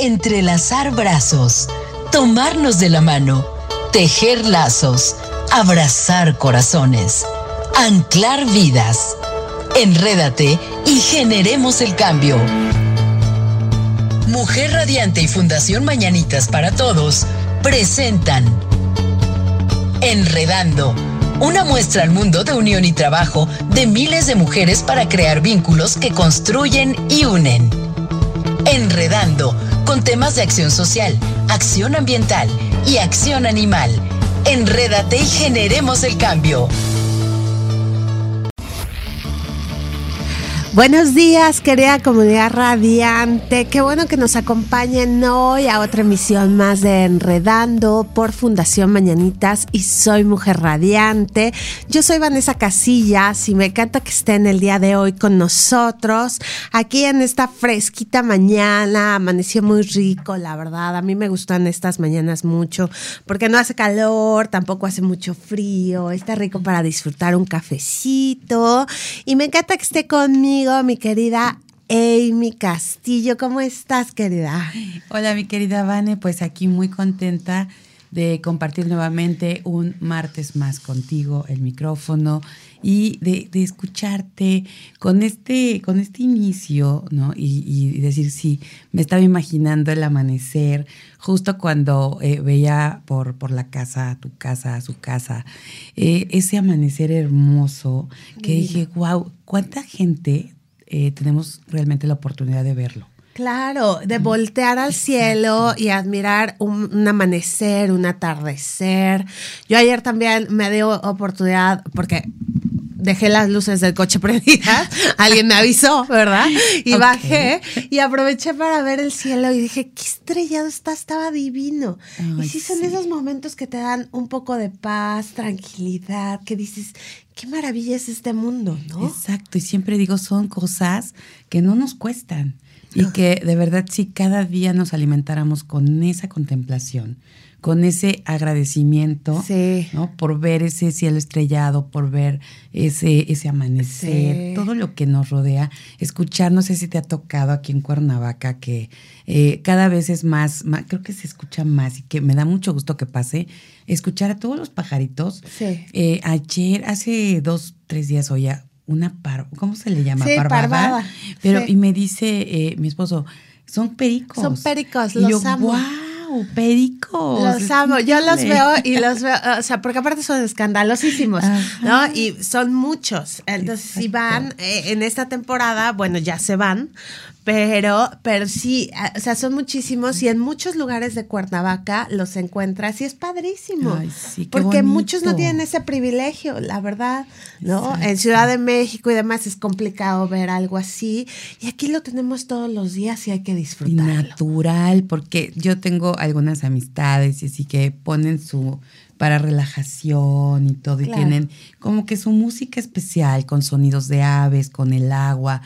Entrelazar brazos, tomarnos de la mano, tejer lazos, abrazar corazones, anclar vidas. Enrédate y generemos el cambio. Mujer Radiante y Fundación Mañanitas para Todos presentan Enredando, una muestra al mundo de unión y trabajo de miles de mujeres para crear vínculos que construyen y unen. Enredando, con temas de acción social, acción ambiental y acción animal. Enrédate y generemos el cambio. Buenos días, querida comunidad radiante. Qué bueno que nos acompañen hoy a otra emisión más de Enredando por Fundación Mañanitas y soy Mujer Radiante. Yo soy Vanessa Casillas y me encanta que estén el día de hoy con nosotros aquí en esta fresquita mañana. Amaneció muy rico, la verdad. A mí me gustan estas mañanas mucho porque no hace calor, tampoco hace mucho frío. Está rico para disfrutar un cafecito y me encanta que esté conmigo mi querida Amy Castillo. ¿Cómo estás, querida? Hola, mi querida Vane, pues aquí muy contenta de compartir nuevamente un martes más contigo el micrófono y de, escucharte con este, con este inicio, ¿no? Y, decir, sí, me estaba imaginando el amanecer justo cuando eh, veía por, por la casa, tu casa, su casa, eh, ese amanecer hermoso que dije, wow, ¿cuánta gente eh, tenemos realmente la oportunidad de verlo. Claro, de voltear al cielo y admirar un, amanecer, un atardecer. Yo ayer también me dio oportunidad, porque dejé las luces del coche prendidas, alguien me avisó, ¿verdad? Y bajé y aproveché para ver el cielo y dije, qué estrellado está, estaba divino. y sí son esos momentos que te dan un poco de paz, tranquilidad, que dices, qué maravilla es este mundo, ¿no? Exacto, y siempre digo, son cosas que no nos cuestan y que de verdad si cada día nos alimentáramos con esa contemplación, con ese agradecimiento, ¿no? Por ver ese cielo estrellado, por ver ese, ese amanecer, todo lo que nos rodea, escuchar, no sé si te ha tocado aquí en Cuernavaca, que eh, cada vez es más, creo que se escucha más y que me da mucho gusto que pase, escuchar a todos los pajaritos. Eh, ayer, hace dos, tres días oía una par, ¿cómo se le llama? Sí, parvada. Pero, y me dice eh, mi esposo, son pericos. Son pericos, los amo pericos. Los amo, yo los veo y los veo, o sea, porque aparte son escandalosísimos, ¿no? Y son muchos. Entonces, si van eh, en esta temporada, bueno, ya se van, pero, pero sí, o sea, son muchísimos y en muchos lugares de Cuernavaca los encuentras y es padrísimo. Ay, sí, qué porque muchos no tienen ese privilegio, la verdad, ¿no? En Ciudad de México y demás es complicado ver algo así y aquí lo tenemos todos los días y hay que disfrutarlo. Natural, porque yo tengo algunas amistades y así que ponen su para relajación y todo, y tienen como que su música especial con sonidos de aves, con el agua.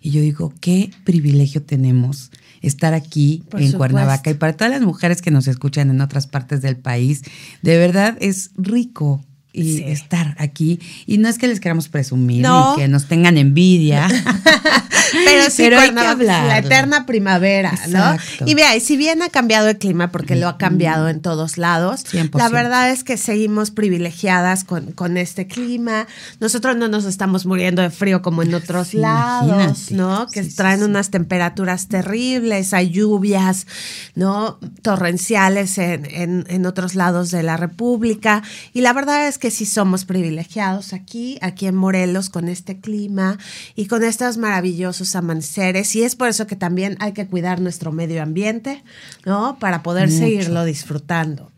Y yo digo, qué privilegio tenemos estar aquí en Cuernavaca. Y para todas las mujeres que nos escuchan en otras partes del país, de verdad es rico y estar aquí. Y no es que les queramos presumir ni que nos tengan envidia. Pero sí, Pero hay que hablar. la eterna primavera, ¿no? Y vea, y si bien ha cambiado el clima, porque lo ha cambiado en todos lados, la verdad es que seguimos privilegiadas con, con este clima. Nosotros no nos estamos muriendo de frío como en otros lados, ¿no? Que traen unas temperaturas terribles, hay lluvias, ¿no? Torrenciales en, en, en otros lados de la República. Y la verdad es que sí somos privilegiados aquí, aquí en Morelos, con este clima y con estos maravillosos amaneceres y es por eso que también hay que cuidar nuestro medio ambiente, ¿no? Para poder seguirlo disfrutando.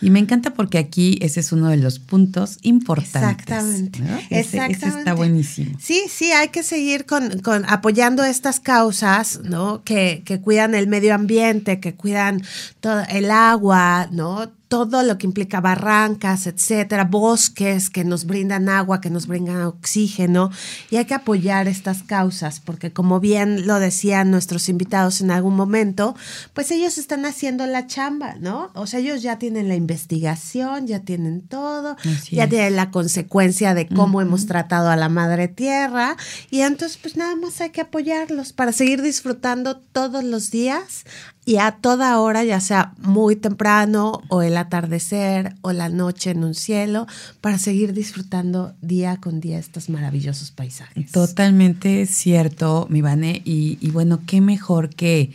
Y me encanta porque aquí ese es uno de los puntos importantes. Exactamente. Ese, está buenísimo. Sí, sí, hay que seguir con, apoyando estas causas, ¿no? Que, que cuidan el medio ambiente, que cuidan todo el agua, ¿no? todo lo que implica barrancas, etcétera, bosques que nos brindan agua, que nos brindan oxígeno, y hay que apoyar estas causas, porque como bien lo decían nuestros invitados en algún momento, pues ellos están haciendo la chamba, ¿no? O sea, ellos ya tienen la investigación, ya tienen todo, ya tienen la consecuencia de cómo hemos tratado a la madre tierra, y entonces pues nada más hay que apoyarlos para seguir disfrutando todos los días y a toda hora, ya sea muy temprano o el atardecer o la noche en un cielo, para seguir disfrutando día con día estos maravillosos paisajes. Totalmente cierto, mi Vane, y, y bueno, qué mejor que,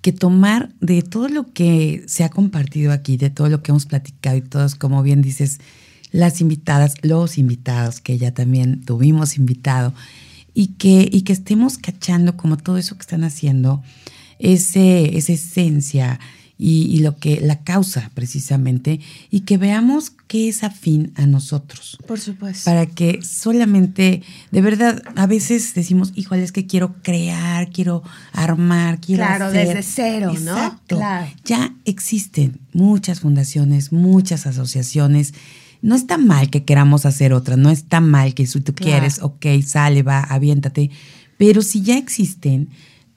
que tomar de todo lo que se ha compartido aquí, de todo lo que hemos platicado y todos, como bien dices, las invitadas, los invitados, que ya también tuvimos invitado, y que, y que estemos cachando como todo eso que están haciendo ese, esa esencia y, lo que la causa precisamente y que veamos qué es afín a nosotros. Por supuesto. Para que solamente, de verdad, a veces decimos, híjole, es que quiero crear, quiero armar, quiero claro, desde cero, Exacto. ¿no? Claro. Ya existen muchas fundaciones, muchas asociaciones. No está mal que queramos hacer otra, no está mal que si tú quieres, ok, sale, va, aviéntate. Pero si ya existen,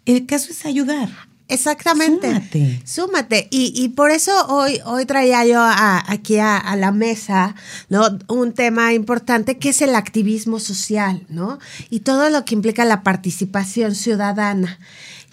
el caso es ayudar. Exactamente. Súmate. Súmate. Y, por eso hoy, hoy traía yo aquí a, la mesa ¿no? un tema importante que es el activismo social, ¿no? Y todo lo que implica la participación ciudadana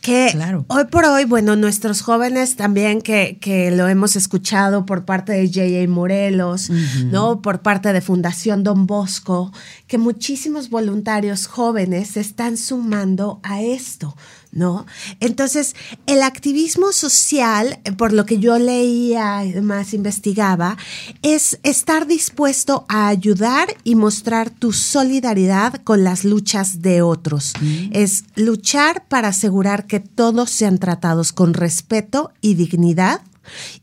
que hoy por hoy, bueno, nuestros jóvenes también que, que lo hemos escuchado por parte de J.A. Morelos, ¿no? Por parte de Fundación Don Bosco, que muchísimos voluntarios jóvenes se están sumando a esto, ¿no? Entonces, el activismo social, por lo que yo leía y demás investigaba, es estar dispuesto a ayudar y mostrar tu solidaridad con las luchas de otros. Mm. Es luchar para asegurar que todos sean tratados con respeto y dignidad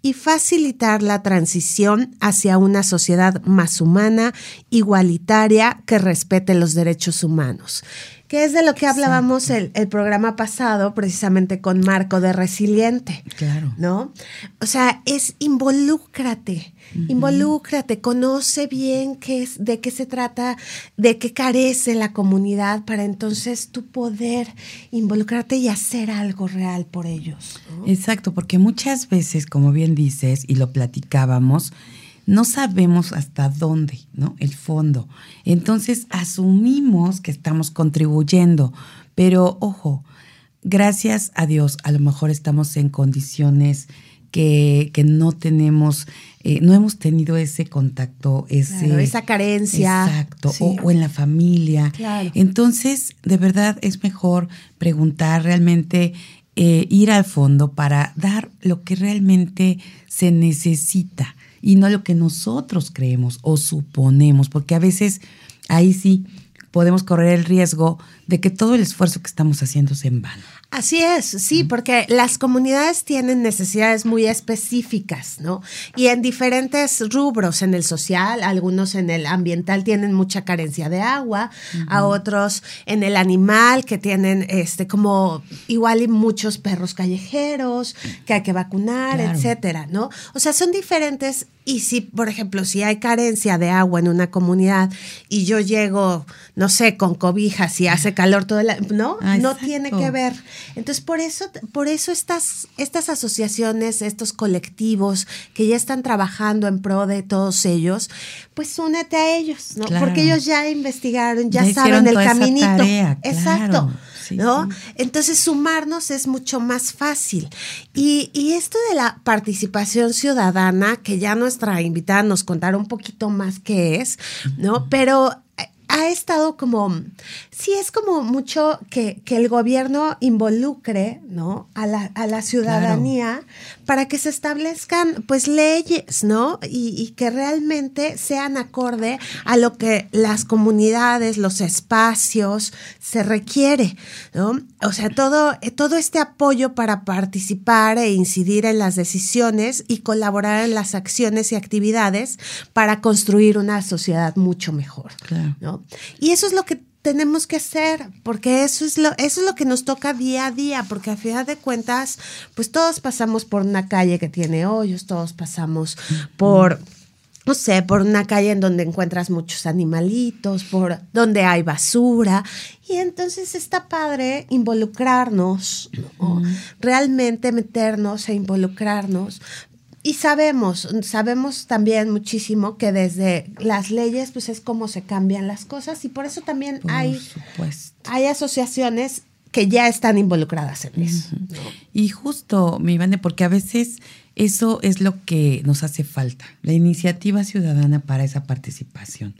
y facilitar la transición hacia una sociedad más humana, igualitaria, que respete los derechos humanos que es de lo que hablábamos el, programa pasado, precisamente con Marco de Resiliente. Claro. ¿No? O sea, es involúcrate, involúcrate, conoce bien qué es, de qué se trata, de qué carece la comunidad para entonces tú poder involucrarte y hacer algo real por ellos. Exacto, porque muchas veces, como bien dices, y lo platicábamos, no sabemos hasta dónde, ¿no? El fondo. Entonces asumimos que estamos contribuyendo, pero ojo, gracias a Dios, a lo mejor estamos en condiciones que, no tenemos, eh, no hemos tenido ese contacto, ese, esa carencia. Exacto, o, en la familia. Entonces, de verdad es mejor preguntar realmente, eh, ir al fondo para dar lo que realmente se necesita y no lo que nosotros creemos o suponemos, porque a veces ahí sí podemos correr el riesgo de que todo el esfuerzo que estamos haciendo se en vano. Así es, sí, porque las comunidades tienen necesidades muy específicas, ¿no? Y en diferentes rubros, en el social, algunos en el ambiental tienen mucha carencia de agua, a otros en el animal que tienen, este, como igual y muchos perros callejeros que hay que vacunar, etcétera, ¿no? O sea, son diferentes y si, por ejemplo, si hay carencia de agua en una comunidad y yo llego, no sé, con cobijas y hace calor todo el no, ah, no tiene que ver. Entonces, por eso, por eso estas, estas asociaciones, estos colectivos que ya están trabajando en pro de todos ellos, pues únete a ellos, ¿no? Porque ellos ya investigaron, ya, saben el caminito. Exacto. ¿no? Entonces sumarnos es mucho más fácil. Y, y, esto de la participación ciudadana, que ya nuestra invitada nos contará un poquito más qué es, ¿no? Pero ha estado como, sí es como mucho que, el gobierno involucre, ¿no? A la, a la ciudadanía para que se establezcan, pues, leyes, ¿no? Y, que realmente sean acorde a lo que las comunidades, los espacios se requiere, ¿no? O sea, todo, todo este apoyo para participar e incidir en las decisiones y colaborar en las acciones y actividades para construir una sociedad mucho mejor, ¿no? Y eso es lo que tenemos que hacer, porque eso es lo, eso es lo que nos toca día a día, porque a final de cuentas, pues todos pasamos por una calle que tiene hoyos, todos pasamos por no sé, por una calle en donde encuentras muchos animalitos, por donde hay basura. Y entonces está padre involucrarnos, realmente meternos e involucrarnos y sabemos, sabemos también muchísimo que desde las leyes, pues es como se cambian las cosas y por eso también hay, hay asociaciones que ya están involucradas en eso. Y justo, mi Ivane, porque a veces eso es lo que nos hace falta, la iniciativa ciudadana para esa participación.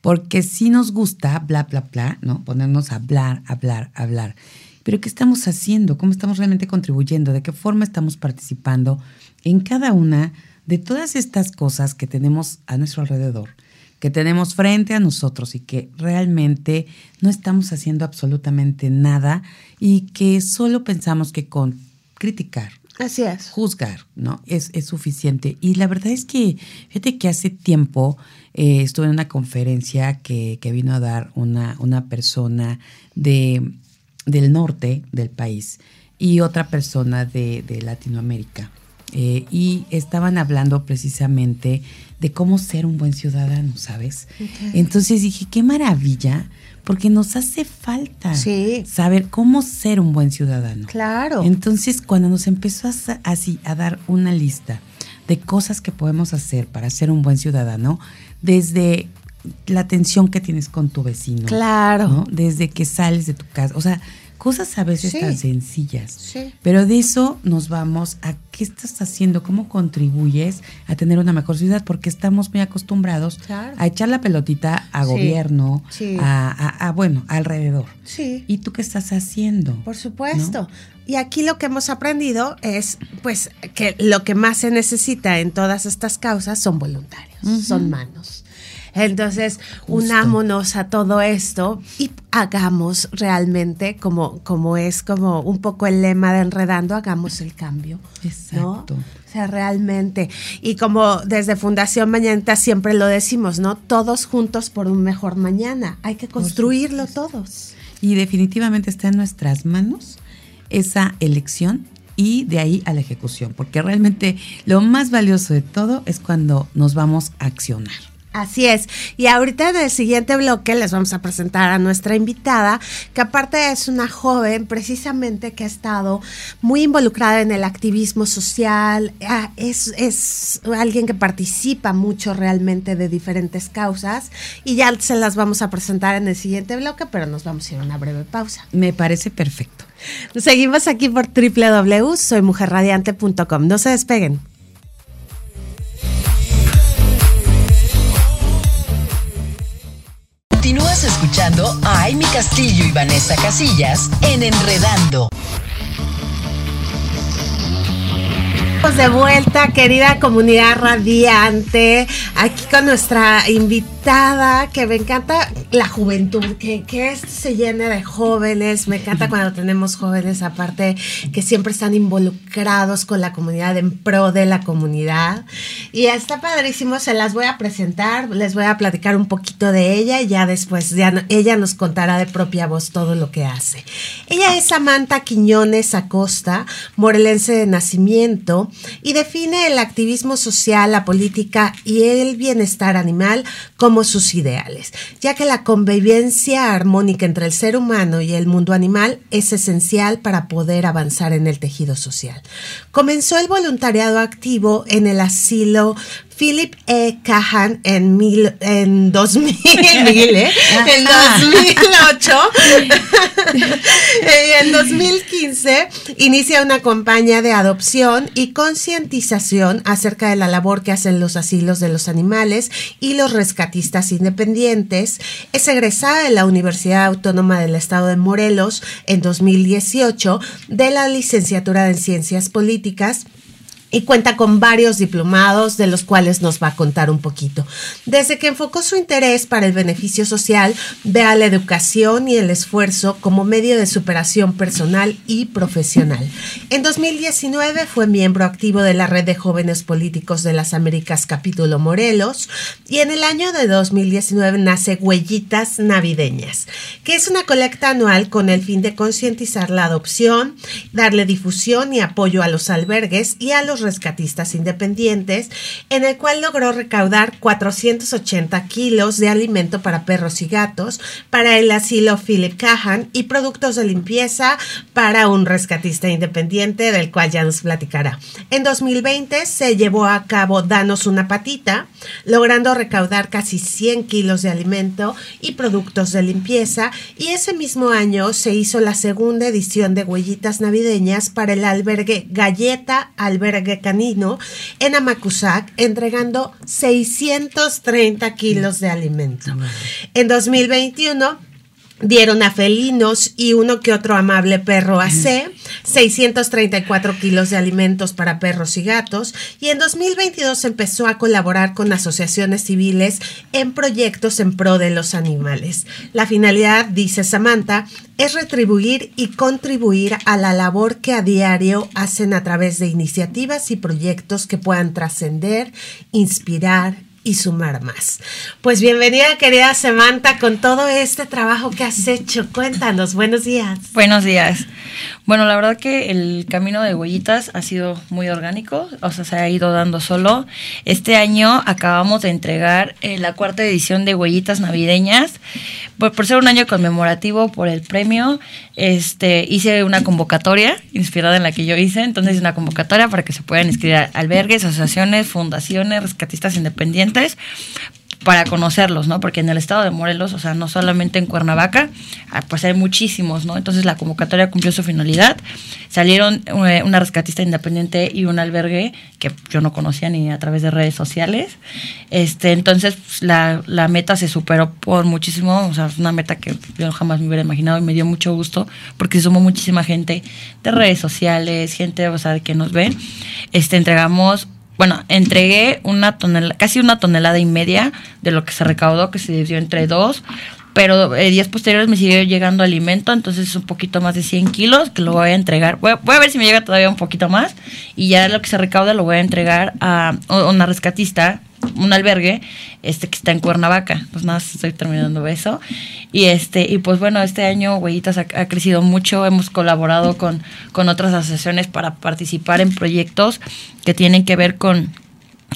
Porque si nos gusta, bla, bla, bla, ¿no? Ponernos a hablar, hablar, hablar. Pero ¿qué estamos haciendo? ¿Cómo estamos realmente contribuyendo? ¿De qué forma estamos participando en cada una de todas estas cosas que tenemos a nuestro alrededor? que tenemos frente a nosotros y que realmente no estamos haciendo absolutamente nada y que solo pensamos que con criticar, Así es. Juzgar, ¿no? Es, es, suficiente. Y la verdad es que, fíjate que hace tiempo eh, estuve en una conferencia que, que vino a dar una, una persona de, del norte del país y otra persona de, de Latinoamérica. Eh, y estaban hablando precisamente de cómo ser un buen ciudadano, ¿sabes? Entonces dije, qué maravilla, porque nos hace falta saber cómo ser un buen ciudadano. Claro. Entonces, cuando nos empezó así a dar una lista de cosas que podemos hacer para ser un buen ciudadano, desde la atención que tienes con tu vecino. Claro. Desde que sales de tu casa. O sea, Cosas a veces tan sencillas. Pero de eso nos vamos a qué estás haciendo, cómo contribuyes a tener una mejor ciudad, porque estamos muy acostumbrados a echar la pelotita a gobierno, a, bueno, alrededor. Sí. ¿Y tú qué estás haciendo? Por supuesto. Y aquí lo que hemos aprendido es, pues, que lo que más se necesita en todas estas causas son voluntarios, son manos. Entonces, unámonos a todo esto y hagamos realmente, como, como es como un poco el lema de Enredando, hagamos el cambio. Exacto. O sea, realmente. Y como desde Fundación Mañana siempre lo decimos, ¿no? Todos juntos por un mejor mañana. Hay que construirlo todos. Y definitivamente está en nuestras manos esa elección y de ahí a la ejecución, porque realmente lo más valioso de todo es cuando nos vamos a accionar. Así es. Y ahorita en el siguiente bloque les vamos a presentar a nuestra invitada, que aparte es una joven precisamente que ha estado muy involucrada en el activismo social, ah, es, es alguien que participa mucho realmente de diferentes causas y ya se las vamos a presentar en el siguiente bloque, pero nos vamos a ir a una breve pausa. Me parece perfecto. Seguimos aquí por www.soymujerradiante.com. No se despeguen. Escuchando a Amy Castillo y Vanessa Casillas en Enredando. de vuelta, querida comunidad radiante, aquí con nuestra invitada, que me encanta la juventud, que, que se llene de jóvenes, me encanta cuando tenemos jóvenes aparte que siempre están involucrados con la comunidad, en pro de la comunidad. Y está padrísimo, se las voy a presentar, les voy a platicar un poquito de ella y ya después ya ella nos contará de propia voz todo lo que hace. Ella es Samantha Quiñones Acosta, morelense de nacimiento, y define el activismo social, la política y el bienestar animal como sus ideales, ya que la convivencia armónica entre el ser humano y el mundo animal es esencial para poder avanzar en el tejido social. Comenzó el voluntariado activo en el asilo Philip E. Cahan en, mil, en 2000, ¿eh? en 2008 y en 2015 inicia una campaña de adopción y concientización acerca de la labor que hacen los asilos de los animales y los rescatistas independientes. Es egresada de la Universidad Autónoma del Estado de Morelos en 2018 de la licenciatura en Ciencias Políticas y cuenta con varios diplomados de los cuales nos va a contar un poquito. Desde que enfocó su interés para el beneficio social, ve a la educación y el esfuerzo como medio de superación personal y profesional. En 2019 fue miembro activo de la Red de Jóvenes Políticos de las Américas Capítulo Morelos y en el año de 2019 nace Huellitas Navideñas, que es una colecta anual con el fin de concientizar la adopción, darle difusión y apoyo a los albergues y a los 200 rescatistas independientes, en el cual logró recaudar 480 kilos de alimento para perros y gatos, para el asilo Philip Cahan y productos de limpieza para un rescatista independiente, del cual ya nos platicará. En 2020 se llevó a cabo Danos una patita, logrando recaudar casi 100 kilos de alimento y productos de limpieza, y ese mismo año se hizo la segunda edición de Huellitas Navideñas para el albergue Galleta Albergue Canino en Amacuzac, entregando 630 kilos de alimento. En 2021 dieron a felinos y uno que otro amable perro AC, 634 kilos de alimentos para perros y gatos, y en 2022 empezó a colaborar con asociaciones civiles en proyectos en pro de los animales. La finalidad, dice Samantha, es retribuir y contribuir a la labor que a diario hacen a través de iniciativas y proyectos que puedan trascender, inspirar y sumar más. Pues bienvenida querida Samantha con todo este trabajo que has hecho. Cuéntanos, buenos días. Buenos días. Bueno, la verdad que el camino de huellitas ha sido muy orgánico, o sea, se ha ido dando solo. Este año acabamos de entregar eh, la cuarta edición de huellitas navideñas. Por, por, ser un año conmemorativo por el premio, este, hice una convocatoria inspirada en la que yo hice. Entonces, una convocatoria para que se puedan inscribir a albergues, asociaciones, fundaciones, rescatistas independientes para conocerlos, ¿no? Porque en el estado de Morelos, o sea, no solamente en Cuernavaca, ah, pues hay muchísimos, ¿no? Entonces la convocatoria cumplió su finalidad. Salieron eh, una rescatista independiente y un albergue que yo no conocía ni a través de redes sociales. Este, entonces pues, la, la meta se superó por muchísimo, o sea, una meta que yo jamás me hubiera imaginado y me dio mucho gusto porque sumó muchísima gente de redes sociales, gente, o sea, que nos ven. Este, entregamos bueno, entregué una tonelada, casi una tonelada y media de lo que se recaudó, que se dividió entre dos, pero eh, días posteriores me siguió llegando alimento, entonces un poquito más de 100 kilos que lo voy a entregar. Voy a, ver si me llega todavía un poquito más y ya lo que se recauda lo voy a entregar a una rescatista un albergue este que está en Cuernavaca. Pues nada, estoy terminando eso. Y este y pues bueno, este año Huellitas ha, crecido mucho, hemos colaborado con con otras asociaciones para participar en proyectos que tienen que ver con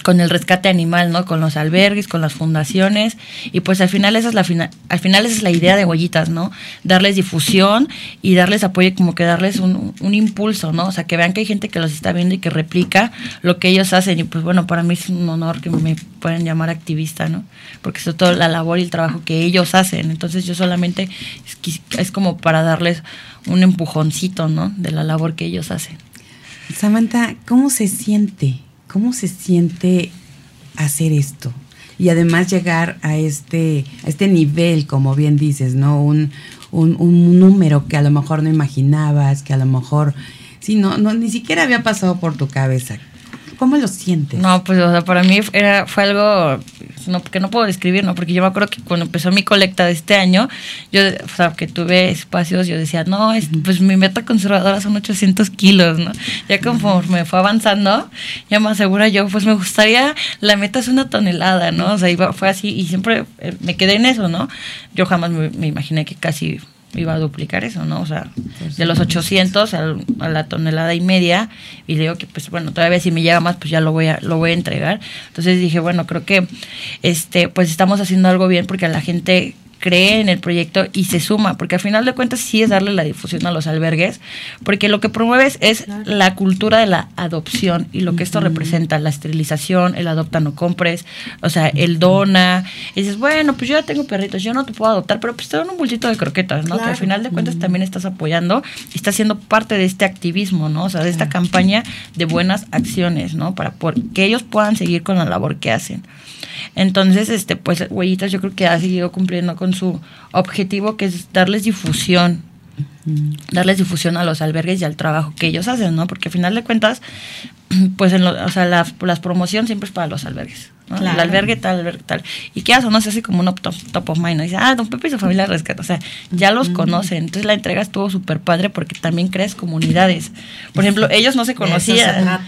con el rescate animal, ¿no? Con los albergues, con las fundaciones y pues al final esa es la al final esa es la idea de Huellitas, ¿no? Darles difusión y darles apoyo como que darles un, un, impulso, ¿no? O sea, que vean que hay gente que los está viendo y que replica lo que ellos hacen y pues bueno, para mí es un honor que me puedan llamar activista, ¿no? Porque es toda la labor y el trabajo que ellos hacen, entonces yo solamente es, es como para darles un empujoncito, ¿no? De la labor que ellos hacen. Samantha, ¿cómo se siente? ¿Cómo se siente hacer esto? Y además llegar a este, a este nivel, como bien dices, ¿no? Un, un, número que a lo mejor no imaginabas, que a lo mejor, sí, no, no, ni siquiera había pasado por tu cabeza. ¿Cómo lo sientes? No, pues o sea, para mí era, fue algo no, que no puedo describir, ¿no? Porque yo me acuerdo que cuando empezó mi colecta de este año, yo, o sea, que tuve espacios, yo decía, no, es, pues mi meta conservadora son 800 kilos, ¿no? Ya conforme fue avanzando, ya más segura yo, pues me gustaría, la meta es una tonelada, ¿no? O sea, iba, fue así y siempre eh, me quedé en eso, ¿no? Yo jamás me imaginé que casi iba a duplicar eso, ¿no? O sea, de los 800 a, la tonelada y media y digo que pues bueno, todavía si me llega más pues ya lo voy a lo voy a entregar. Entonces dije, bueno, creo que este pues estamos haciendo algo bien porque a la gente cree en el proyecto y se suma, porque al final de cuentas sí es darle la difusión a los albergues, porque lo que promueves es la cultura de la adopción y lo que esto representa, la esterilización, el adopta no compres, o sea, el dona, y dices, bueno, pues yo ya tengo perritos, yo no te puedo adoptar, pero pues te dan un bultito de croquetas, ¿no? Que al final de cuentas también estás apoyando y estás siendo parte de este activismo, ¿no? O sea, de esta campaña de buenas acciones, ¿no? Para que ellos puedan seguir con la labor que hacen. Entonces, este, pues, Huellitas yo creo que ha seguido cumpliendo con su objetivo, que es darles difusión, darles difusión a los albergues y al trabajo que ellos hacen, ¿no? Porque al final de cuentas, pues, en o sea, la, las promoción siempre es para los albergues. El albergue tal, albergue tal. Y qué hace, no se hace como un top, top, of mind, ¿no? Dice, ah, don Pepe y su familia rescata. O sea, ya los conocen. Entonces la entrega estuvo súper padre porque también crees comunidades. Por ejemplo, ellos no se conocían.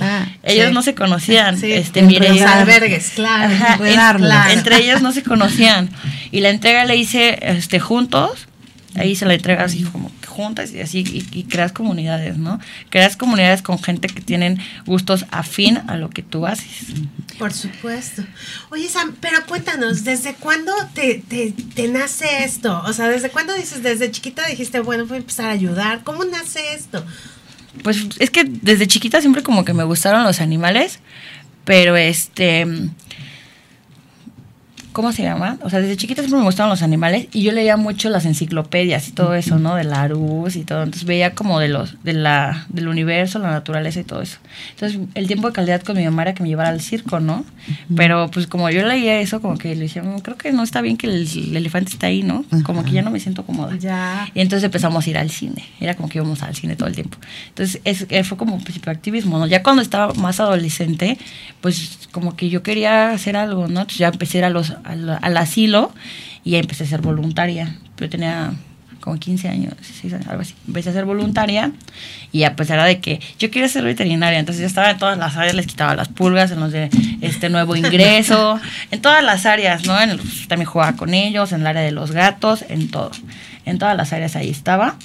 ellos no se conocían. Este, entre los albergues, claro. Entre ellos no se conocían. Y la entrega le hice este, juntos. Ahí se la entrega así como juntas y así, y, creas comunidades, ¿no? Creas comunidades con gente que tienen gustos afín a lo que tú haces. Por supuesto. Oye, Sam, pero cuéntanos, ¿desde cuándo te, te, nace esto? O sea, ¿desde cuándo dices, desde chiquita dijiste, bueno, voy a empezar a ayudar? ¿Cómo nace esto? Pues es que desde chiquita siempre como que me gustaron los animales, pero este ¿cómo se llama? O sea, desde chiquita siempre me gustaban los animales y yo leía mucho las enciclopedias y todo eso, ¿no? De la Arús y todo. Entonces veía como de los, de la, del universo, la naturaleza y todo eso. Entonces el tiempo de calidad con mi mamá era que me llevara al circo, ¿no? Pero pues como yo leía eso, como que le decía, mm, creo que no está bien que el, elefante esté ahí, ¿no? Como que ya no me siento cómoda. Ya. Y entonces empezamos a ir al cine. Era como que íbamos al cine todo el tiempo. Entonces es, eh, fue como principio activismo, ¿no? Ya cuando estaba más adolescente, pues como que yo quería hacer algo, ¿no? Entonces ya empecé a los al, asilo y empecé a ser voluntaria. Yo tenía como 15 años, algo así. Empecé a ser voluntaria y a pesar de que yo quería ser veterinaria, entonces yo estaba en todas las áreas, les quitaba las pulgas, en los de este nuevo ingreso, en todas las áreas, ¿no? En, también jugaba con ellos, en el área de los gatos, en todo. En todas las áreas ahí estaba.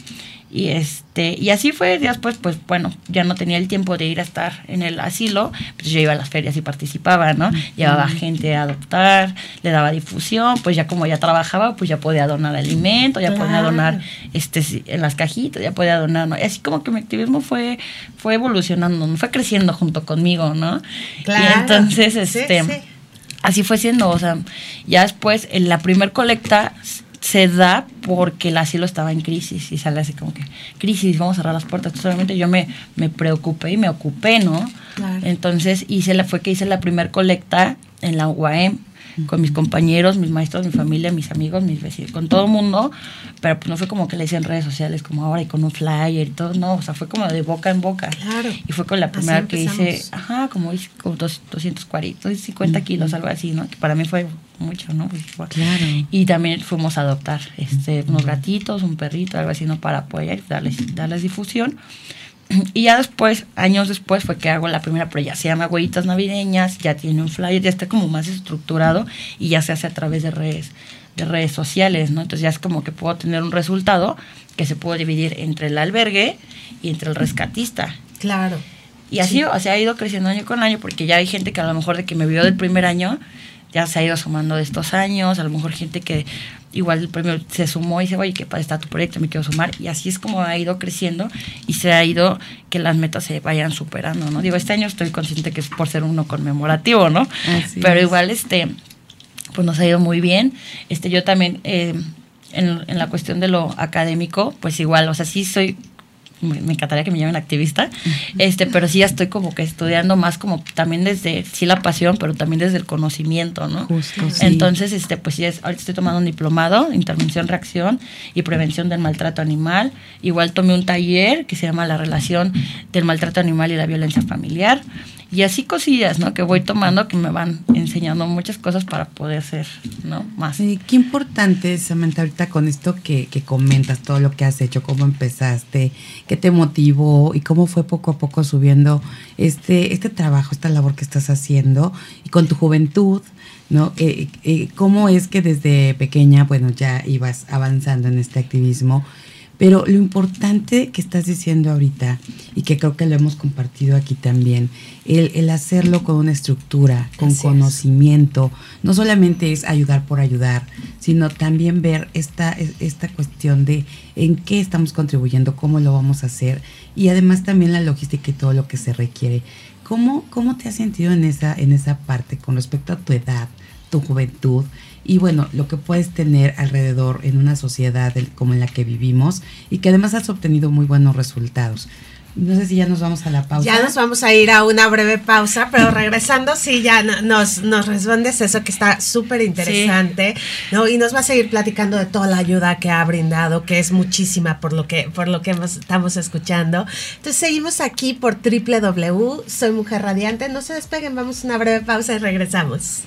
Y este, y así fue, después, pues bueno, ya no tenía el tiempo de ir a estar en el asilo, pues yo iba a las ferias y participaba, ¿no? Llevaba gente a adoptar, le daba difusión, pues ya como ya trabajaba, pues ya podía donar alimento, ya podía donar este en las cajitas, ya podía donar, ¿no? Y así como que mi activismo fue, fue evolucionando, fue creciendo junto conmigo, ¿no? Claro. Y entonces, este, así fue siendo, o sea, ya después en la primer colecta se da porque el asilo estaba en crisis y sale así como que, crisis, vamos a cerrar las puertas. Entonces, obviamente yo me, me preocupé y me ocupé, ¿no? Entonces hice la, fue que hice la primer colecta en la UAM con mis compañeros, mis maestros, mi familia, mis amigos, mis vecinos, con todo el mundo, pero pues no fue como que le hice en redes sociales como ahora y con un flyer y todo, no, o sea, fue como de boca en boca. Claro. Y fue con la primera que hice, ajá, como con 240, 250 kilos, algo así, ¿no? Que para mí fue mucho, ¿no? Pues, claro. Y también fuimos a adoptar este, unos gatitos, un perrito, algo así, ¿no? Para apoyar y darles, darles difusión. Y ya después, años después, fue que hago la primera, pero ya se llama Huellitas Navideñas, ya tiene un flyer, ya está como más estructurado y ya se hace a través de redes, de redes sociales, ¿no? Entonces ya es como que puedo tener un resultado que se puede dividir entre el albergue y entre el rescatista. Claro. Y así se ha ido creciendo año con año, porque ya hay gente que a lo mejor de que me vio del primer año, ya se ha ido sumando de estos años, a lo mejor gente que igual el premio se sumó y dice, oye, qué padre está tu proyecto, me quiero sumar. Y así es como ha ido creciendo y se ha ido que las metas se vayan superando, ¿no? Digo, este año estoy consciente que es por ser uno conmemorativo, ¿no? Pero igual, este, pues nos ha ido muy bien. Este, yo también, eh, en, en la cuestión de lo académico, pues igual, o sea, sí soy me encantaría que me llamen activista, este, pero sí ya estoy como que estudiando más como también desde, sí la pasión, pero también desde el conocimiento, ¿no? Justo, Entonces, este, pues sí, es, ahorita estoy tomando un diplomado, intervención, reacción y prevención del maltrato animal. Igual tomé un taller que se llama la relación del maltrato animal y la violencia familiar. Y así cosillas, ¿no? Que voy tomando que me van enseñando muchas cosas para poder ser, ¿no? Más. Sí, qué importante Samantha, ahorita con esto que, que comentas, todo lo que has hecho, cómo empezaste, qué te motivó y cómo fue poco a poco subiendo este, este trabajo, esta labor que estás haciendo y con tu juventud, ¿no? Eh, eh, ¿Cómo es que desde pequeña, bueno, ya ibas avanzando en este activismo? Pero lo importante que estás diciendo ahorita, y que creo que lo hemos compartido aquí también, el, hacerlo con una estructura, con conocimiento, no solamente es ayudar por ayudar, sino también ver esta, esta cuestión de en qué estamos contribuyendo, cómo lo vamos a hacer, y además también la logística y todo lo que se requiere. ¿Cómo, cómo te has sentido en esa, en esa parte con respecto a tu edad, tu juventud? Y bueno, lo que puedes tener alrededor en una sociedad como en la que vivimos y que además has obtenido muy buenos resultados. No sé si ya nos vamos a la pausa. Ya nos vamos a ir a una breve pausa, pero regresando, sí, ya nos, nos respondes eso que está súper interesante, ¿no? Y nos va a seguir platicando de toda la ayuda que ha brindado, que es muchísima por lo que, por lo que estamos escuchando. Entonces seguimos aquí por www, soy Mujer Radiante. No se despeguen, vamos a una breve pausa y regresamos.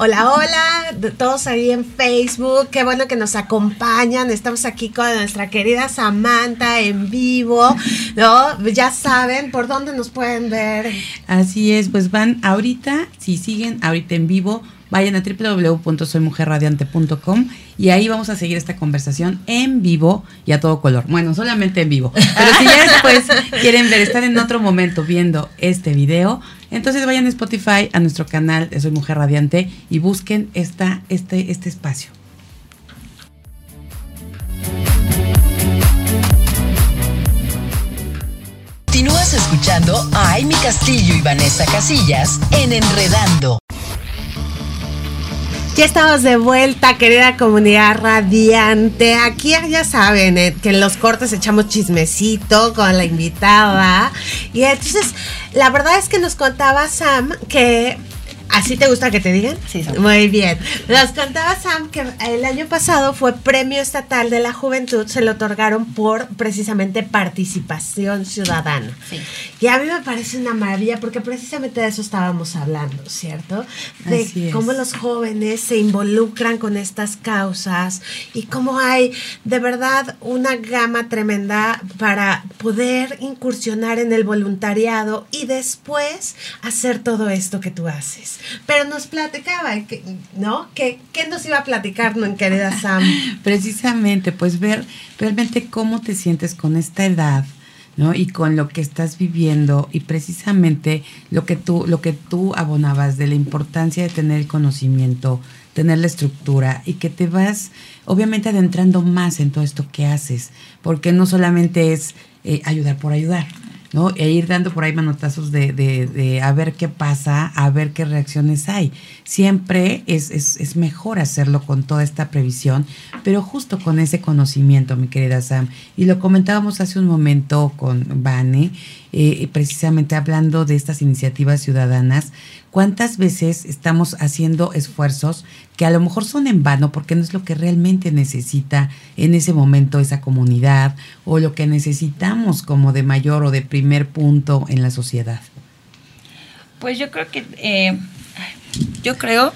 Hola, hola, todos ahí en Facebook, qué bueno que nos acompañan. Estamos aquí con nuestra querida Samantha en vivo, ¿no? Ya saben por dónde nos pueden ver. Así es, pues van ahorita, si siguen ahorita en vivo, vayan a www.soymujerradiante.com y ahí vamos a seguir esta conversación en vivo y a todo color. Bueno, solamente en vivo. Pero si ya después quieren ver, están en otro momento viendo este video, entonces vayan a Spotify, a nuestro canal de Soy Mujer Radiante y busquen esta, este, este espacio. Continúas escuchando a Amy Castillo y Vanessa Casillas en Enredando. Ya estamos de vuelta, querida comunidad radiante. Aquí ya saben eh, que en los cortes echamos chismecito con la invitada. Y entonces, la verdad es que nos contaba Sam que ¿Así te gusta que te digan? Sí, Muy bien. Nos contaba Sam que el año pasado fue Premio Estatal de la Juventud, se lo otorgaron por precisamente participación ciudadana. Sí. Y a mí me parece una maravilla porque precisamente de eso estábamos hablando, ¿cierto? De cómo los jóvenes se involucran con estas causas y cómo hay de verdad una gama tremenda para poder incursionar en el voluntariado y después hacer todo esto que tú haces. Pero nos platicaba, ¿no? ¿Qué, nos iba a platicar, no, querida Sam? Precisamente, pues ver realmente cómo te sientes con esta edad. ¿no? Y con lo que estás viviendo y precisamente lo que tú lo que tú abonabas de la importancia de tener el conocimiento, tener la estructura y que te vas obviamente adentrando más en todo esto que haces, porque no solamente es eh, ayudar por ayudar, ¿no? E ir dando por ahí manotazos de, de, de, a ver qué pasa, a ver qué reacciones hay. Siempre es, es, es, mejor hacerlo con toda esta previsión, pero justo con ese conocimiento, mi querida Sam. Y lo comentábamos hace un momento con Vane, eh, precisamente hablando de estas iniciativas ciudadanas, ¿cuántas veces estamos haciendo esfuerzos que a lo mejor son en vano porque no es lo que realmente necesita en ese momento esa comunidad o lo que necesitamos como de mayor o de primer punto en la sociedad? Pues yo creo que, eh, yo creo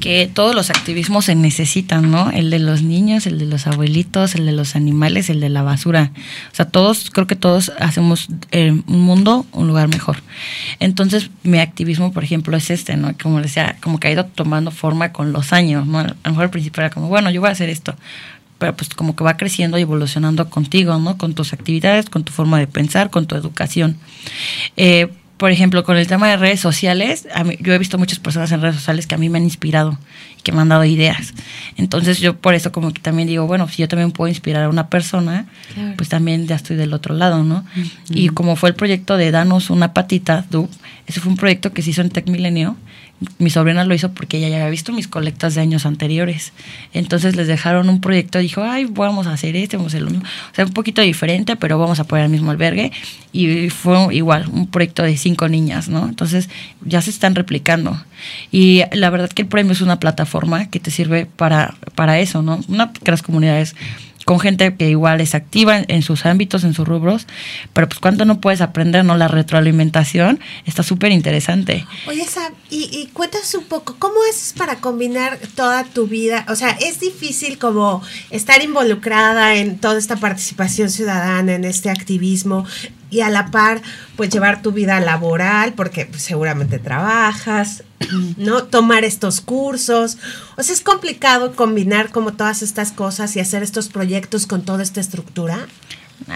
que todos los activismos se necesitan, ¿no? El de los niños, el de los abuelitos, el de los animales, el de la basura. O sea, todos, creo que todos hacemos eh, un mundo un lugar mejor. Entonces, mi activismo, por ejemplo, es este, ¿no? Como decía, como que ha ido tomando forma con los años, ¿no? A lo mejor al principio era como, bueno, yo voy a hacer esto. Pero pues como que va creciendo y evolucionando contigo, ¿no? Con tus actividades, con tu forma de pensar, con tu educación. Eh, por ejemplo, con el tema de redes sociales, yo he visto muchas personas en redes sociales que a mí me han inspirado y que me han dado ideas. Entonces yo por eso como que también digo, bueno, si yo también puedo inspirar a una persona, pues también ya estoy del otro lado, ¿no? Y como fue el proyecto de Danos una patita, du, ese fue un proyecto que se hizo en Tech Milenio mi sobrina lo hizo porque ella ya había visto mis colectas de años anteriores. Entonces les dejaron un proyecto, dijo, ay, vamos a hacer este, vamos a hacer O sea, un poquito diferente, pero vamos a poner el mismo albergue. Y fue igual, un proyecto de cinco niñas, ¿no? Entonces ya se están replicando. Y la verdad que el premio es una plataforma que te sirve para, para eso, ¿no? Una que las comunidades con gente que igual es activa en, sus ámbitos, en sus rubros, pero pues cuánto no puedes aprender, ¿no? La retroalimentación está súper interesante. Oye, Sam, y, y cuéntanos un poco, ¿cómo haces para combinar toda tu vida? O sea, es difícil como estar involucrada en toda esta participación ciudadana, en este activismo, y a la par, pues llevar tu vida laboral, porque pues, seguramente trabajas, ¿no? Tomar estos cursos. O sea, es complicado combinar como todas estas cosas y hacer estos proyectos con toda esta estructura.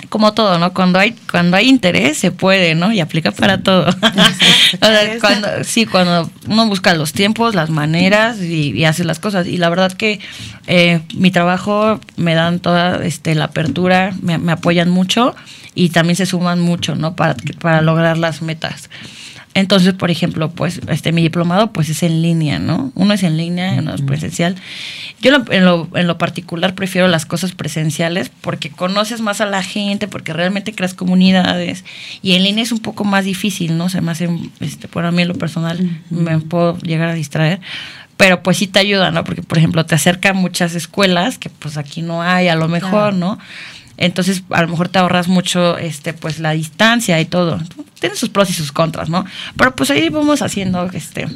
Como todo, ¿no? Cuando hay, cuando hay interés se puede, ¿no? Y aplica para todo. cuando, sí, cuando uno busca los tiempos, las maneras y, hace las cosas. Y la verdad que eh, mi trabajo me dan toda este, la apertura, me, me apoyan mucho y también se suman mucho, ¿no? Para, para lograr las metas. Entonces, por ejemplo, pues este mi diplomado pues es en línea, ¿no? Uno es en línea, uno es presencial. Yo en, lo, en lo particular prefiero las cosas presenciales porque conoces más a la gente, porque realmente creas comunidades y en línea es un poco más difícil, ¿no? Se me hace, este, por a mí en lo personal me puedo llegar a distraer, pero pues sí te ayuda, ¿no? Porque, por ejemplo, te acerca a muchas escuelas que pues aquí no hay, a lo mejor, ¿no? Entonces, a lo mejor te ahorras mucho este pues la distancia y todo. Tiene sus pros y sus contras, ¿no? Pero pues ahí vamos haciendo este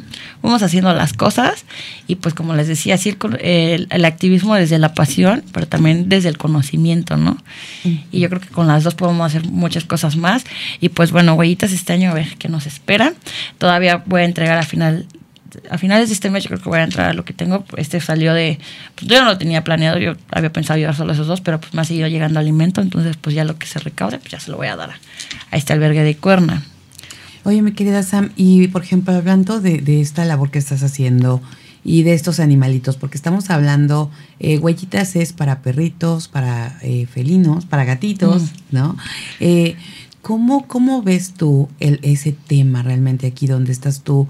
vamos haciendo las cosas y pues como les decía, el, el, activismo desde la pasión, pero también desde el conocimiento, ¿no? Y yo creo que con las dos podemos hacer muchas cosas más y pues bueno, huellitas este año a ver qué nos espera. Todavía voy a entregar a final a finales de este mes yo creo que voy a entrar a lo que tengo. Este salió de, pues yo no lo tenía planeado, yo había pensado llevar solo esos dos, pero pues me ha seguido llegando alimento, entonces pues ya lo que se recaude, pues ya se lo voy a dar a, este albergue de Cuerna. Oye, mi querida Sam, y por ejemplo, hablando de, de esta labor que estás haciendo, y de estos animalitos, porque estamos hablando, eh, huellitas es para perritos, para eh, felinos, para gatitos, ¿no? Eh, ¿cómo, ¿Cómo ves tú el, ese tema realmente aquí donde estás tú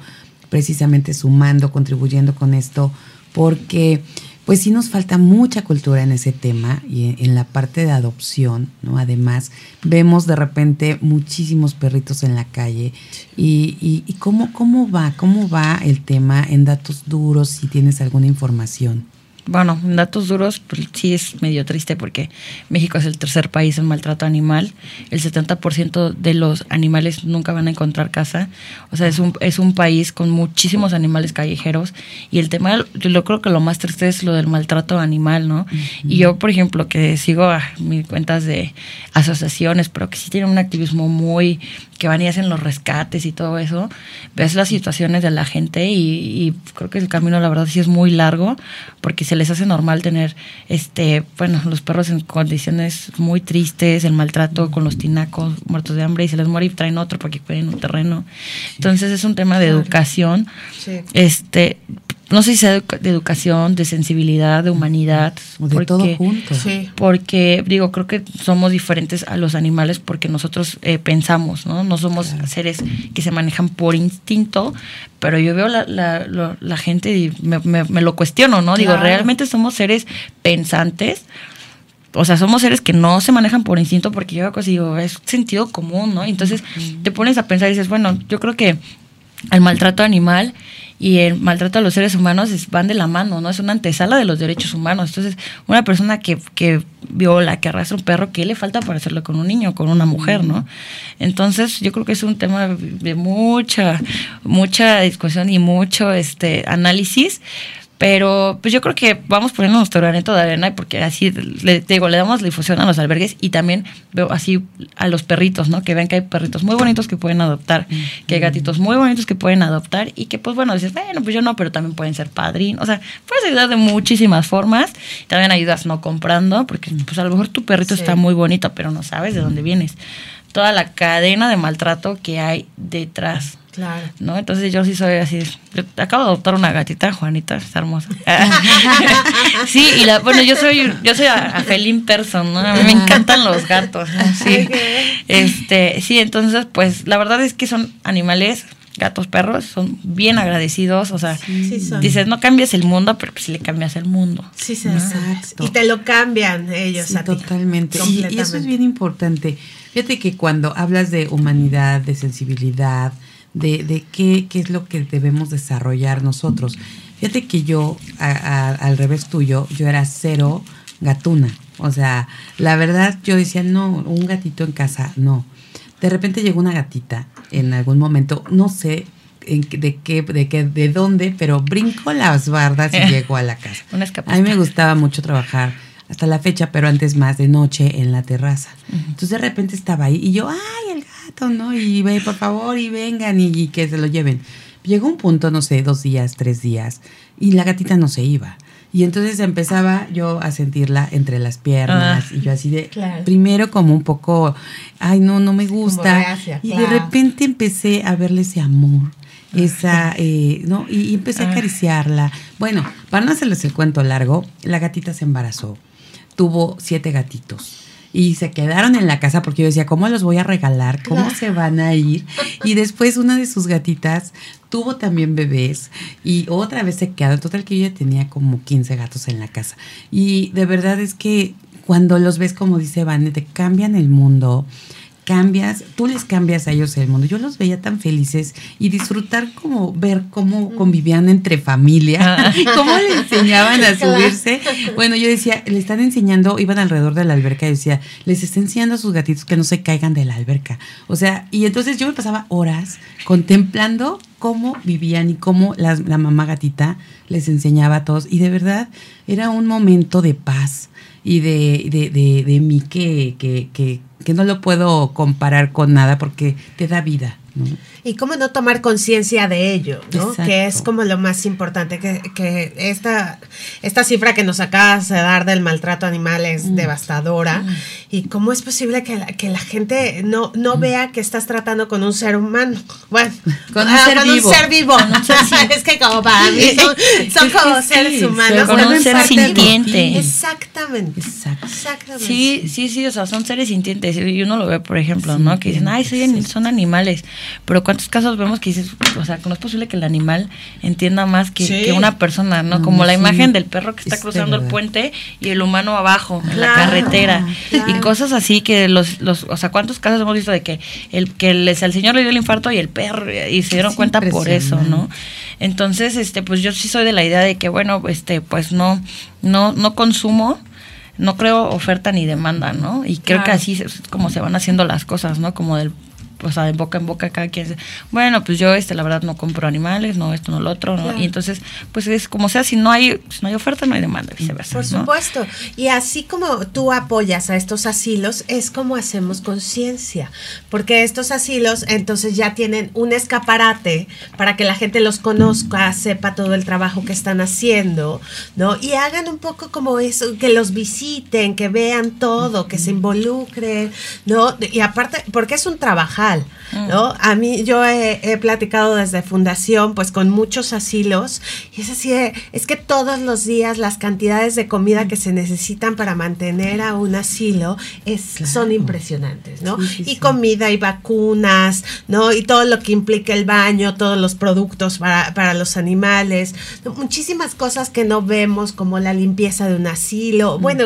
precisamente sumando, contribuyendo con esto? Porque pues sí nos falta mucha cultura en ese tema y en, la parte de adopción, ¿no? Además, vemos de repente muchísimos perritos en la calle y, y, y cómo, cómo va, cómo va el tema en datos duros, si tienes alguna información bueno, datos duros, pues sí es medio triste porque México es el tercer país en maltrato animal. El 70% de los animales nunca van a encontrar casa. O sea, es un, es un país con muchísimos animales callejeros. Y el tema, yo creo que lo más triste es lo del maltrato animal, ¿no? Y yo, por ejemplo, que sigo a mis cuentas de asociaciones, pero que sí tienen un activismo muy que van y hacen los rescates y todo eso, ves las situaciones de la gente y, creo que el camino la verdad sí es muy largo porque se les hace normal tener, este, bueno, los perros en condiciones muy tristes, el maltrato con los tinacos muertos de hambre y se les muere y traen otro porque cuiden un terreno. Entonces es un tema de educación. Este, no sé si sea de educación, de sensibilidad, de humanidad. O de todo junto. Porque, digo, creo que somos diferentes a los animales porque nosotros eh, pensamos, ¿no? No somos seres que se manejan por instinto, pero yo veo la, la, la, gente y me, me, lo cuestiono, ¿no? Digo, realmente somos seres pensantes o sea, somos seres que no se manejan por instinto porque yo digo, es sentido común, ¿no? Entonces te pones a pensar y dices, bueno, yo creo que el maltrato animal y el maltrato a los seres humanos van de la mano, ¿no? Es una antesala de los derechos humanos. Entonces, una persona que, que viola, que arrastra un perro, ¿qué le falta para hacerlo con un niño, con una mujer, ¿no? Entonces, yo creo que es un tema de mucha, mucha discusión y mucho este análisis pero pues yo creo que vamos poniendo nuestro granito de arena porque así le, digo, le damos la difusión a los albergues y también veo así a los perritos, ¿no? Que ven que hay perritos muy bonitos que pueden adoptar, que hay gatitos muy bonitos que pueden adoptar y que pues bueno, dices, bueno, pues yo no, pero también pueden ser padrinos. O sea, puedes ayudar de muchísimas formas. También ayudas no comprando porque pues a lo mejor tu perrito está muy bonito, pero no sabes de dónde vienes. Toda la cadena de maltrato que hay detrás. Claro. ¿No? Entonces yo sí soy así. Yo acabo de adoptar una gatita, Juanita, está hermosa. sí, y la, bueno, yo soy, yo soy a, felín person, ¿no? A mí me encantan los gatos. Sí. Este, sí, entonces, pues, la verdad es que son animales gatos, perros, son bien agradecidos, o sea, dices, no cambias el mundo, pero pues le cambias el mundo. Sí, sí, exacto. Y te lo cambian ellos a totalmente. Y, y, eso es bien importante. Fíjate que cuando hablas de humanidad, de sensibilidad, de, de qué, qué, es lo que debemos desarrollar nosotros. Fíjate que yo, al revés tuyo, yo era cero gatuna. O sea, la verdad yo decía, no, un gatito en casa, no. De repente llegó una gatita en algún momento, no sé de qué, de qué, de dónde, pero brinco las bardas y llego a la casa. a mí me gustaba mucho trabajar hasta la fecha, pero antes más de noche en la terraza. Entonces de repente estaba ahí y yo, ay, el gato, ¿no? Y ve, por favor, y vengan y, que se lo lleven. Llegó un punto, no sé, dos días, tres días, y la gatita no se iba. Y entonces empezaba yo a sentirla entre las piernas ah. y yo así de, primero como un poco, ay, no, no me gusta. y de repente empecé a verle ese amor esa, eh, ¿no? Y, empecé a ah. acariciarla. Bueno, para no hacerles el cuento largo, la gatita se embarazó tuvo siete gatitos. Y se quedaron en la casa porque yo decía, ¿cómo los voy a regalar? ¿Cómo se van a ir? Y después una de sus gatitas tuvo también bebés y otra vez se quedó. Total que yo ya tenía como 15 gatos en la casa. Y de verdad es que cuando los ves, como dice Vane, te cambian el mundo cambias, tú les cambias a ellos el mundo. Yo los veía tan felices y disfrutar como ver cómo convivían entre familia, ah. cómo le enseñaban a subirse. Bueno, yo decía, le están enseñando, iban alrededor de la alberca y decía, les está enseñando a sus gatitos que no se caigan de la alberca. O sea, y entonces yo me pasaba horas contemplando cómo vivían y cómo la, mamá gatita les enseñaba a todos. Y de verdad era un momento de paz y de, de, de, de mí que, que, que que no lo puedo comparar con nada porque te da vida, Y cómo no tomar conciencia de ello, ¿no? Que es como lo más importante, que, que, esta, esta cifra que nos acabas de dar del maltrato animal es mm. devastadora. Mm. Y cómo es posible que la, que la gente no, no mm. vea que estás tratando con un ser humano. Bueno, con un, ah, ser, vivo. un ser vivo. es que como para mí son, como seres humanos. Con un ser sintiente. Exactamente. Exactamente. Sí, sí, sí, o sea, son seres sintientes. Y uno lo ve, por ejemplo, ¿no? Que dicen, ay, son animales. Pero ¿cuántos casos vemos que dices, o sea, no es posible que el animal entienda más que, una persona, ¿no? Como la imagen del perro que está cruzando el puente y el humano abajo, en la carretera. Y cosas así que los, los, o sea, ¿cuántos casos hemos visto de que el que les, al señor le dio el infarto y el perro, y se dieron cuenta por eso, ¿no? Entonces, este, pues yo sí soy de la idea de que, bueno, este, pues no, no, no consumo no creo oferta ni demanda, ¿no? Y creo que así es como se van haciendo las cosas, ¿no? Como del o sea, de boca en boca cada quien dice, bueno, pues yo este la verdad no compro animales, no esto, no lo otro, ¿no? Y entonces, pues es como sea, si no hay, si no hay oferta, no hay demanda, viceversa. Por supuesto. Y así como tú apoyas a estos asilos, es como hacemos conciencia, porque estos asilos entonces ya tienen un escaparate para que la gente los conozca, sepa todo el trabajo que están haciendo, ¿no? Y hagan un poco como eso, que los visiten, que vean todo, que se involucren, ¿no? Y aparte, porque es un trabajar Mm. ¿no? A mí yo he, platicado desde fundación, pues con muchos asilos, y es así, es que todos los días las cantidades de comida que se necesitan para mantener a un asilo es, son impresionantes, ¿no? y comida y vacunas, ¿no? Y todo lo que implica el baño, todos los productos para, los animales, muchísimas cosas que no vemos como la limpieza de un asilo, bueno,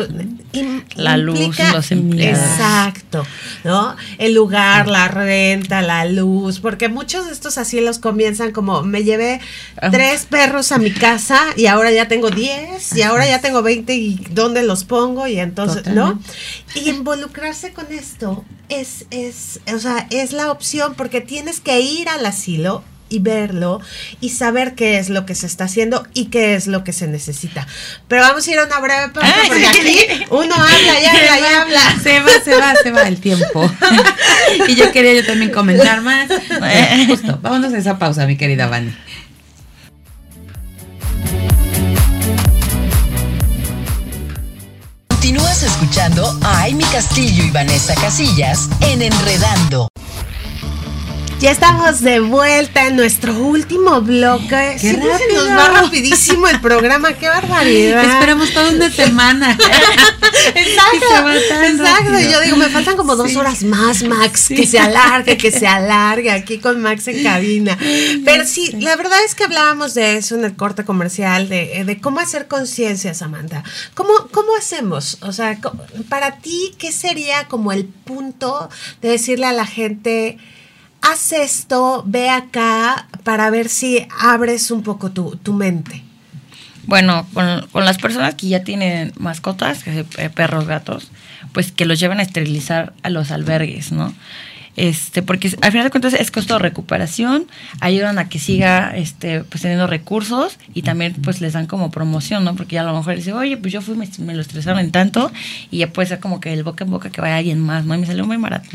la luz, los empleados. Exacto, ¿no? El lugar, la red la luz, porque muchos de estos asilos comienzan como me llevé ah. tres perros a mi casa y ahora ya tengo diez y ahora ya tengo veinte y dónde los pongo y entonces, ¿no? Y involucrarse con esto es, es, o sea, es la opción porque tienes que ir al asilo y verlo y saber qué es lo que se está haciendo y qué es lo que se necesita. Pero vamos a ir a una breve pausa porque aquí uno habla y habla y habla. Se va, se va, se va el tiempo. y yo quería yo también comentar más. justo, vámonos a esa pausa, mi querida Vani. Continúas escuchando a Amy Castillo y Vanessa Casillas en Enredando. Ya estamos de vuelta en nuestro último bloque. Qué rápido. nos va rapidísimo el programa, qué barbaridad. Esperamos toda una semana. exacto. exacto. Yo digo, me faltan como dos horas más, Max, que se alargue, que se alargue aquí con Max en cabina. Pero sí, la verdad es que hablábamos de eso en el corte comercial, de, de cómo hacer conciencia, Samantha. ¿Cómo, ¿Cómo hacemos? O sea, para ti, ¿qué sería como el punto de decirle a la gente haz esto, ve acá para ver si abres un poco tu, tu mente. Bueno, con, con, las personas que ya tienen mascotas, eh, perros, gatos, pues que los lleven a esterilizar a los albergues, ¿no? Este, porque al final de cuentas es costo de recuperación, ayudan a que siga este, pues teniendo recursos y también pues les dan como promoción, ¿no? Porque ya a lo mejor dice, oye, pues yo fui, me, me lo estresaron en tanto y ya puede ser como que el boca en boca que vaya alguien más, ¿no? Y me salió muy barato.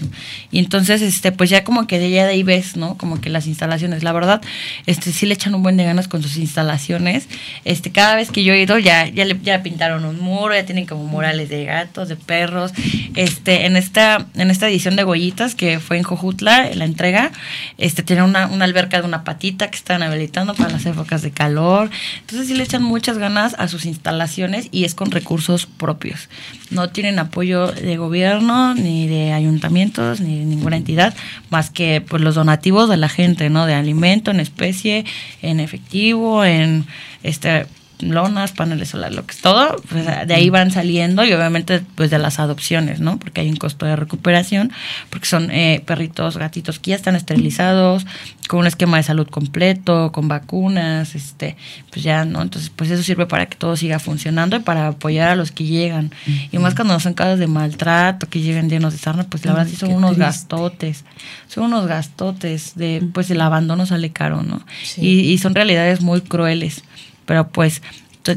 Y entonces, este, pues ya como que de ya de ahí ves, ¿no? Como que las instalaciones, la verdad, este, sí le echan un buen de ganas con sus instalaciones. Este, cada vez que yo he ido ya, ya le ya pintaron un muro, ya tienen como murales de gatos, de perros. Este, en esta, en esta edición de Goyitas que fue en Jojutla, la entrega, este, tiene una, alberca de una patita que están habilitando para las épocas de calor. Entonces sí le echan muchas ganas a sus instalaciones y es con recursos propios. No tienen apoyo de gobierno, ni de ayuntamientos, ni de ninguna entidad, más que pues, los donativos de la gente, ¿no? De alimento, en especie, en efectivo, en este lonas, paneles solares, lo que es todo, pues, de ahí van saliendo y obviamente pues de las adopciones, ¿no? Porque hay un costo de recuperación, porque son eh, perritos, gatitos que ya están esterilizados, con un esquema de salud completo, con vacunas, este, pues ya, ¿no? Entonces, pues eso sirve para que todo siga funcionando y para apoyar a los que llegan. Y más cuando son casos de maltrato, que llegan llenos de sarna, pues la verdad sí son unos gastotes, son unos gastotes de, pues el abandono sale caro, ¿no? Y, y son realidades muy crueles pero pues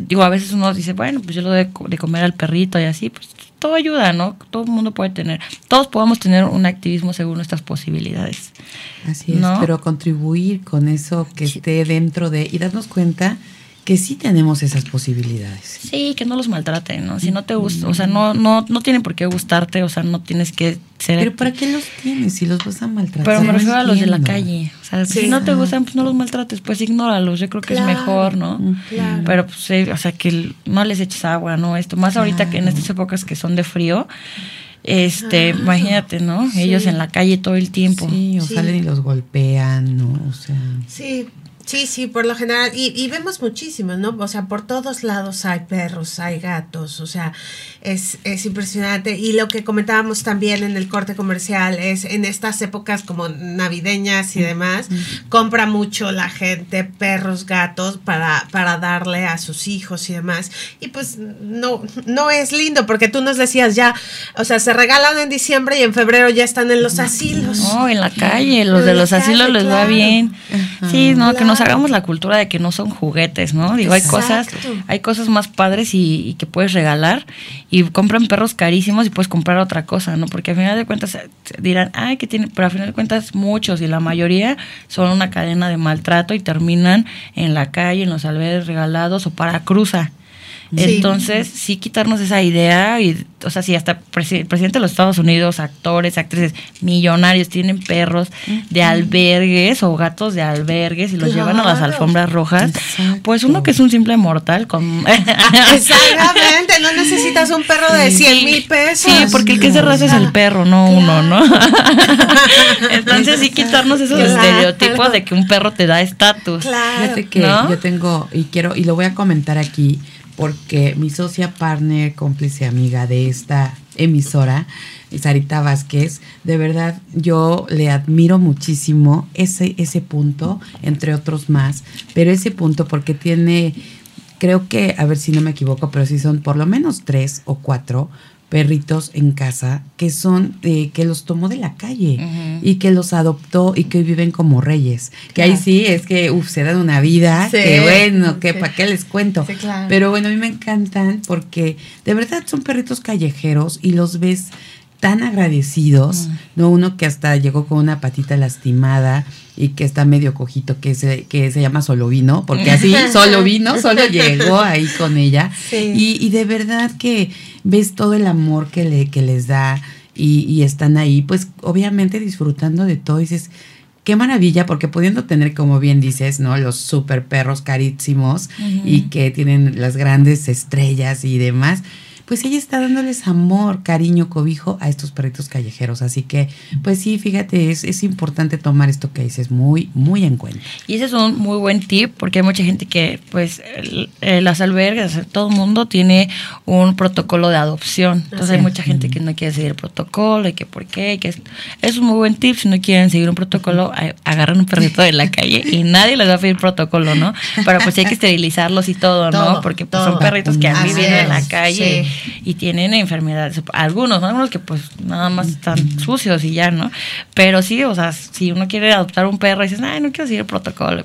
digo, a veces uno dice, bueno, pues yo lo doy de comer al perrito y así, pues todo ayuda, ¿no? Todo el mundo puede tener, todos podemos tener un activismo según nuestras posibilidades. Así es, pero contribuir con eso que esté dentro de y darnos cuenta que sí tenemos esas posibilidades. Sí, que no los maltraten, ¿no? Si no te gusta, o sea, no, no, no tienen por qué gustarte, o sea, no tienes que ser... Pero ¿para qué los tienes si los vas a maltratar? Pero me refiero a los de la calle. O sea, si no te gustan, pues no los maltrates, pues ignóralos, yo creo que es mejor, ¿no? Claro. Pero pues, sí, o sea, que no les eches agua, ¿no? Esto, más ahorita que en estas épocas que son de frío, este, imagínate, ¿no? Ellos en la calle todo el tiempo. Sí, o salen y los golpean, ¿no? O sea. Sí, Sí, sí, por lo general, y, y, vemos muchísimos, ¿no? O sea, por todos lados hay perros, hay gatos, o sea, es, es, impresionante. Y lo que comentábamos también en el corte comercial es en estas épocas como navideñas y demás, compra mucho la gente perros, gatos para, para darle a sus hijos y demás. Y pues no, no es lindo, porque tú nos decías ya, o sea, se regalan en diciembre y en febrero ya están en los asilos. No, en la calle, los de los asilos les va bien. Sí, no, que no hagamos la cultura de que no son juguetes, ¿no? Digo, hay cosas, hay cosas más padres y, que puedes regalar y compran perros carísimos y puedes comprar otra cosa, ¿no? Porque al final de cuentas eh, dirán, ay, que tiene, pero al final de cuentas muchos y la mayoría son una cadena de maltrato y terminan en la calle, en los albergues regalados o para cruza. Entonces, sí quitarnos esa idea, y, o sea, si hasta el presidente de los Estados Unidos, actores, actrices, millonarios, tienen perros de albergues o gatos de albergues y los llevan a las alfombras rojas, pues uno que es un simple mortal con... Exactamente, no necesitas un perro de 100 mil pesos. Sí, porque el que se raza es el perro, no uno, ¿no? Entonces, sí quitarnos esos estereotipos de que un perro te da estatus. Claro. que yo tengo, y quiero, y lo voy a comentar aquí, porque mi socia partner, cómplice amiga de esta emisora, Sarita Vázquez, de verdad yo le admiro muchísimo ese, ese punto, entre otros más, pero ese punto porque tiene, creo que, a ver si no me equivoco, pero sí son por lo menos tres o cuatro perritos en casa que son eh, que los tomó de la calle y que los adoptó y que viven como reyes. Que ahí sí es que uf, se dan una vida que bueno que para qué les cuento. Pero bueno a mí me encantan porque de verdad son perritos callejeros y los ves tan agradecidos, ¿no? Uno que hasta llegó con una patita lastimada y que está medio cojito, que se, que se llama Solo Vino, porque así solo vino, solo llegó ahí con ella. Y, y, de verdad que ves todo el amor que, le, que les da y, y están ahí, pues obviamente disfrutando de todo y dices, qué maravilla, porque pudiendo tener, como bien dices, ¿no? Los super perros carísimos y que tienen las grandes estrellas y demás, pues ella está dándoles amor, cariño, cobijo a estos perritos callejeros. Así que, pues sí, fíjate, es, es importante tomar esto que dices muy, muy en cuenta. Y ese es un muy buen tip porque hay mucha gente que, pues, las albergas, todo el mundo tiene un protocolo de adopción. Entonces hay mucha gente que no quiere seguir el protocolo y que por qué. Que es, es un muy buen tip. Si no quieren seguir un protocolo, agarran un perrito de la calle y nadie les va a pedir protocolo, ¿no? Pero pues hay que esterilizarlos y todo, ¿no? Porque pues, son perritos que han vivido en la calle y tienen enfermedades. Algunos, ¿no? Algunos que pues nada más están sucios y ya, ¿no? Pero sí, o sea, si uno quiere adoptar un perro y dices, ay, no quiero seguir el protocolo,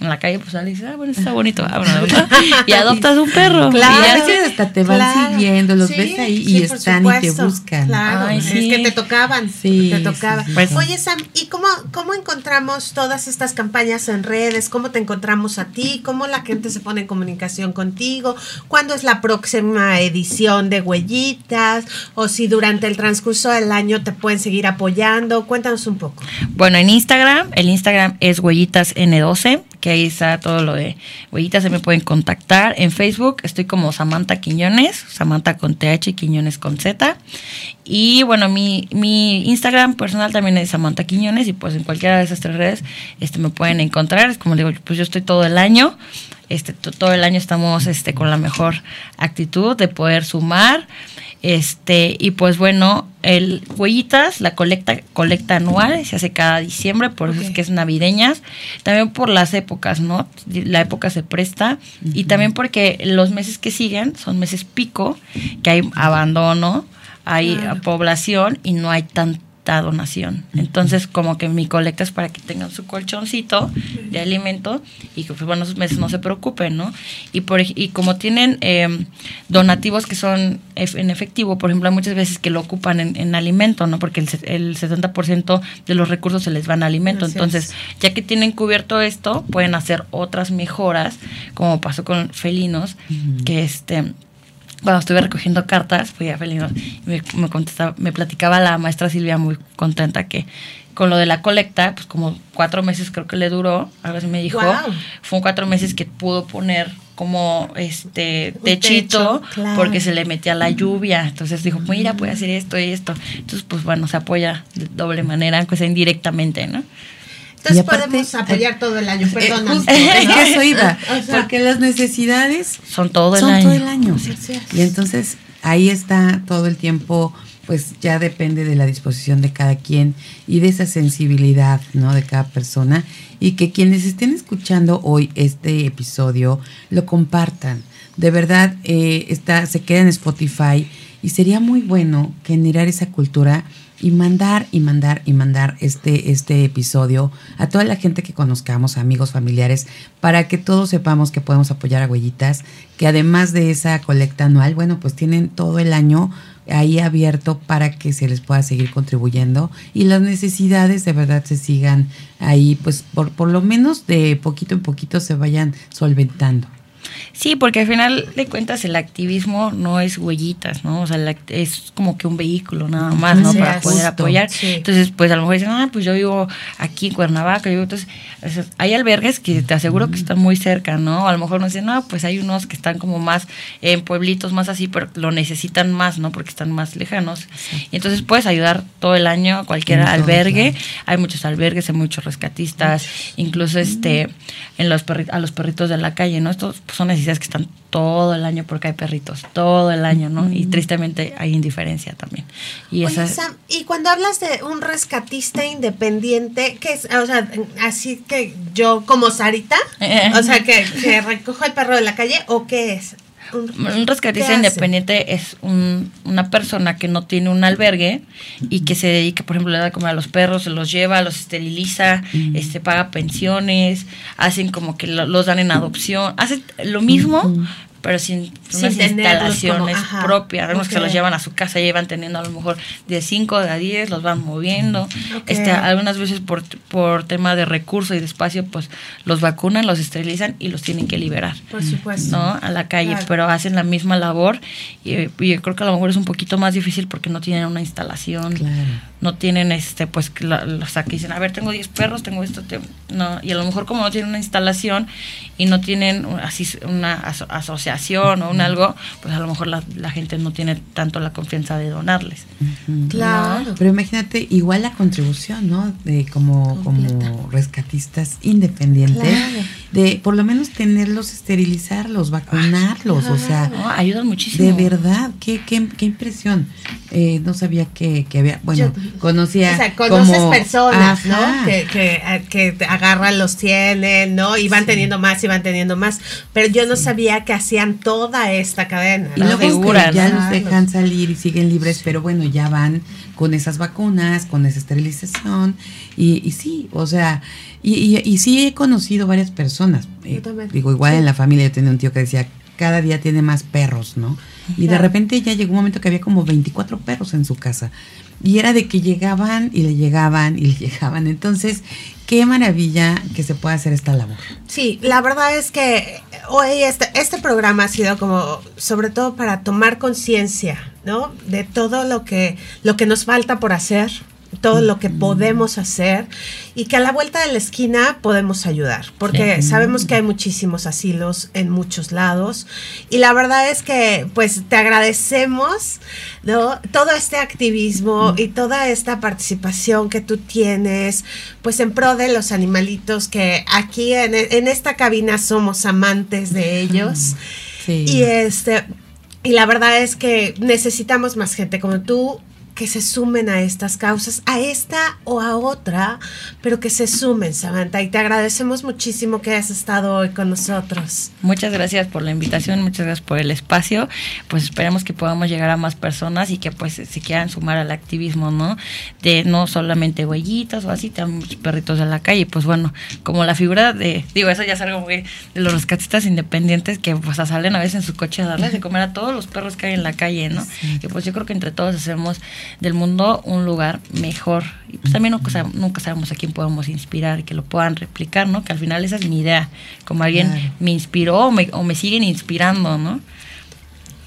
en la calle pues sale y dices, ah, bueno, está bonito, ah, y adoptas un perro. Claro, y a veces hasta te van siguiendo, los ves ahí y están y te buscan. Claro, es que te tocaban, sí, te tocaban. Pues Oye, Sam, ¿y cómo, cómo encontramos todas estas campañas en redes? ¿Cómo te encontramos a ti? ¿Cómo la gente se pone en comunicación contigo? ¿Cuándo es la próxima edición? De huellitas o si durante el transcurso del año te pueden seguir apoyando. Cuéntanos un poco. Bueno, en Instagram, el Instagram es huellitas N12, que ahí está todo lo de huellitas, se me pueden contactar. En Facebook estoy como Samantha Quiñones, Samantha con TH y Quiñones con Z. Y bueno, mi, mi Instagram personal también es Samantha Quiñones y pues en cualquiera de esas tres redes este, me pueden encontrar. Es como digo, pues yo estoy todo el año. Este, todo el año estamos este, con la mejor actitud de poder sumar. Este, y pues bueno, el Huellitas, la colecta, colecta anual, se hace cada diciembre, por eso es que es navideñas. También por las épocas, ¿no? La época se presta. Y también porque los meses que siguen son meses pico, que hay abandono, hay población y no hay tanta necesita donación. Entonces, como que mi colecta es para que tengan su colchoncito de alimento y que, pues, bueno, esos meses no se preocupen, ¿no? Y, por, y como tienen em, donativos que son en efectivo, por ejemplo, hay muchas veces que lo ocupan en, alimento, ¿no? Porque el, el 70% de los recursos se les van a alimento. Entonces, ya que tienen cubierto esto, pueden hacer otras mejoras, como pasó con felinos, que este cuando estuve recogiendo cartas, fui a Felinos y me, contestaba, me platicaba la maestra Silvia muy contenta que con lo de la colecta, pues como cuatro meses creo que le duró, algo así me dijo, fue cuatro meses que pudo poner como este techito porque se le metía la lluvia. Entonces dijo, mira, puede hacer esto y esto. Entonces, pues bueno, se apoya de doble manera, sea indirectamente, ¿no? Entonces podemos apoyar todo el año, eh, eso iba, porque las necesidades son todo el son año. Todo el año. Y entonces ahí está todo el tiempo, pues ya depende de la disposición de cada quien y de esa sensibilidad, ¿no? De cada persona y que quienes estén escuchando hoy este episodio lo compartan. De verdad, eh, está, se queda en Spotify y sería muy bueno generar esa cultura y mandar y mandar y mandar este, este episodio a toda la gente que conozcamos, amigos, familiares, para que todos sepamos que podemos apoyar a Huellitas, que además de esa colecta anual, bueno, pues tienen todo el año ahí abierto para que se les pueda seguir contribuyendo y las necesidades de verdad se sigan ahí, pues por, por lo menos de poquito en poquito se vayan solventando. Sí, porque al final de cuentas el activismo no es huellitas, ¿no? O sea, es como que un vehículo nada más, ¿no? Para poder apoyar. Entonces, pues a lo mejor dicen, ah, pues yo vivo aquí en Cuernavaca, yo entonces hay albergues que te aseguro que están muy cerca, ¿no? A lo mejor nos dicen, no, pues hay unos que están como más en pueblitos más así, pero lo necesitan más, ¿no? Porque están más lejanos. Y entonces puedes ayudar todo el año a cualquier albergue. Hay muchos albergues, hay muchos rescatistas, incluso este en los a los perritos de la calle, ¿no? Estos son que están todo el año porque hay perritos, todo el año, ¿no? Y tristemente hay indiferencia también. Y, y cuando hablas de un rescatista independiente, ¿qué es? O sea, así que yo como Sarita, o sea, que, que recojo el perro de la calle, ¿o qué es? Un rescatista independiente es una persona que no tiene un albergue y que se dedica, por ejemplo, le da a comer a los perros, se los lleva, los esteriliza, este paga pensiones, hacen como que los dan en adopción, hace lo mismo, pero sin, unas instalaciones propias. Algunos que se los llevan a su casa llevan teniendo a lo mejor de 5 a 10, los van moviendo. Este, algunas veces por, por tema de recursos y de espacio, pues los vacunan, los esterilizan y los tienen que liberar. Por supuesto. ¿no? A la calle, pero hacen la misma labor y, yo creo que a lo mejor es un poquito más difícil porque no tienen una instalación. No tienen, este, pues, los aquí dicen, a ver, tengo 10 perros, tengo esto, no, y a lo mejor como no tienen una instalación y no tienen así una asociación o un algo, pues a lo mejor la, gente no tiene tanto la confianza de donarles. Claro. Pero imagínate, igual la contribución, ¿no? De como, como rescatistas independientes, de por lo menos tenerlos, esterilizarlos, vacunarlos, o sea. ayudan muchísimo. De verdad, qué, qué, qué impresión. Eh, no sabía que, que había, bueno, conocía. O sea, conoces personas, ¿no? Que, que, que agarran, los tienen, ¿no? Y van teniendo más y van teniendo más. Pero yo no sabía que hacían toda esta cadena. Y luego ya los dejan salir y siguen libres, pero bueno, ya van con esas vacunas, con esa esterilización. Y, y sí, o sea, y, y, sí he conocido varias personas. Eh, digo, igual en la familia yo tenía un tío que decía, cada día tiene más perros, ¿no? Y de repente ya llegó un momento que había como 24 perros en su casa. Y era de que llegaban y le llegaban y le llegaban. Entonces, qué maravilla que se pueda hacer esta labor. Sí, la verdad es que hoy este, este programa ha sido como, sobre todo para tomar conciencia, ¿no? De todo lo que, lo que nos falta por hacer, todo lo que podemos hacer y que a la vuelta de la esquina podemos ayudar, porque sabemos que hay muchísimos asilos en muchos lados y la verdad es que pues te agradecemos ¿no? todo este activismo y toda esta participación que tú tienes pues en pro de los animalitos que aquí en, en esta cabina somos amantes de ellos. Y este y la verdad es que necesitamos más gente como tú que se sumen a estas causas, a esta o a otra, pero que se sumen, Samantha. Y te agradecemos muchísimo que hayas estado hoy con nosotros. Muchas gracias por la invitación, muchas gracias por el espacio. Pues esperemos que podamos llegar a más personas y que pues se quieran sumar al activismo, ¿no? De no solamente huellitas o así, también perritos de la calle. Pues bueno, como la figura de, digo, eso ya es algo muy de los rescatistas independientes que pues salen a veces en su coche a darles de comer a todos los perros que hay en la calle, ¿no? Y pues yo creo que entre todos hacemos del mundo un lugar mejor. Y pues también nunca, nunca sabemos a quién podemos inspirar, que lo puedan replicar, ¿no? Que al final esa es mi idea, como alguien me inspiró o me, o me siguen inspirando, ¿no?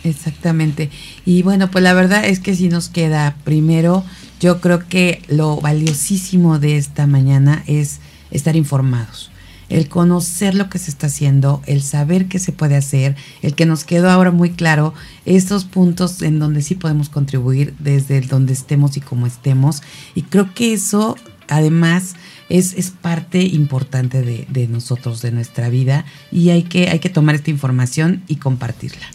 Exactamente. Y bueno, pues la verdad es que si nos queda primero, yo creo que lo valiosísimo de esta mañana es estar informados el conocer lo que se está haciendo, el saber qué se puede hacer, el que nos quedó ahora muy claro estos puntos en donde sí podemos contribuir desde donde estemos y como estemos. Y creo que eso además es, es parte importante de, de nosotros, de nuestra vida, y hay que, hay que tomar esta información y compartirla.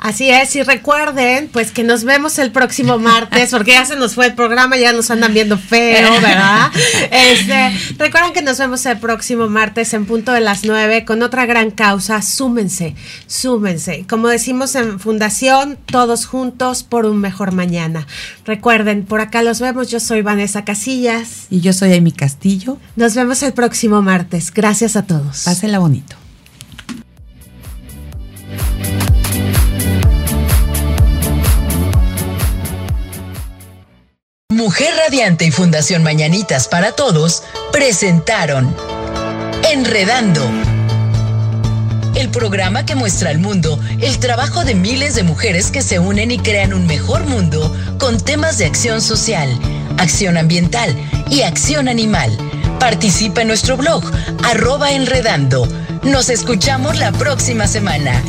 Así es, y recuerden, pues que nos vemos el próximo martes, porque ya se nos fue el programa, ya nos andan viendo feo, ¿verdad? Este, recuerden que nos vemos el próximo martes en punto de las nueve con otra gran causa. Súmense, súmense. Como decimos en Fundación, todos juntos por un mejor mañana. Recuerden, por acá los vemos. Yo soy Vanessa Casillas. Y yo soy Amy Castillo. Nos vemos el próximo martes. Gracias a todos. Pásela bonito. Mujer Radiante y Fundación Mañanitas para Todos presentaron Enredando. El programa que muestra al mundo el trabajo de miles de mujeres que se unen y crean un mejor mundo con temas de acción social, acción ambiental y acción animal. Participa en nuestro blog, arroba enredando. Nos escuchamos la próxima semana.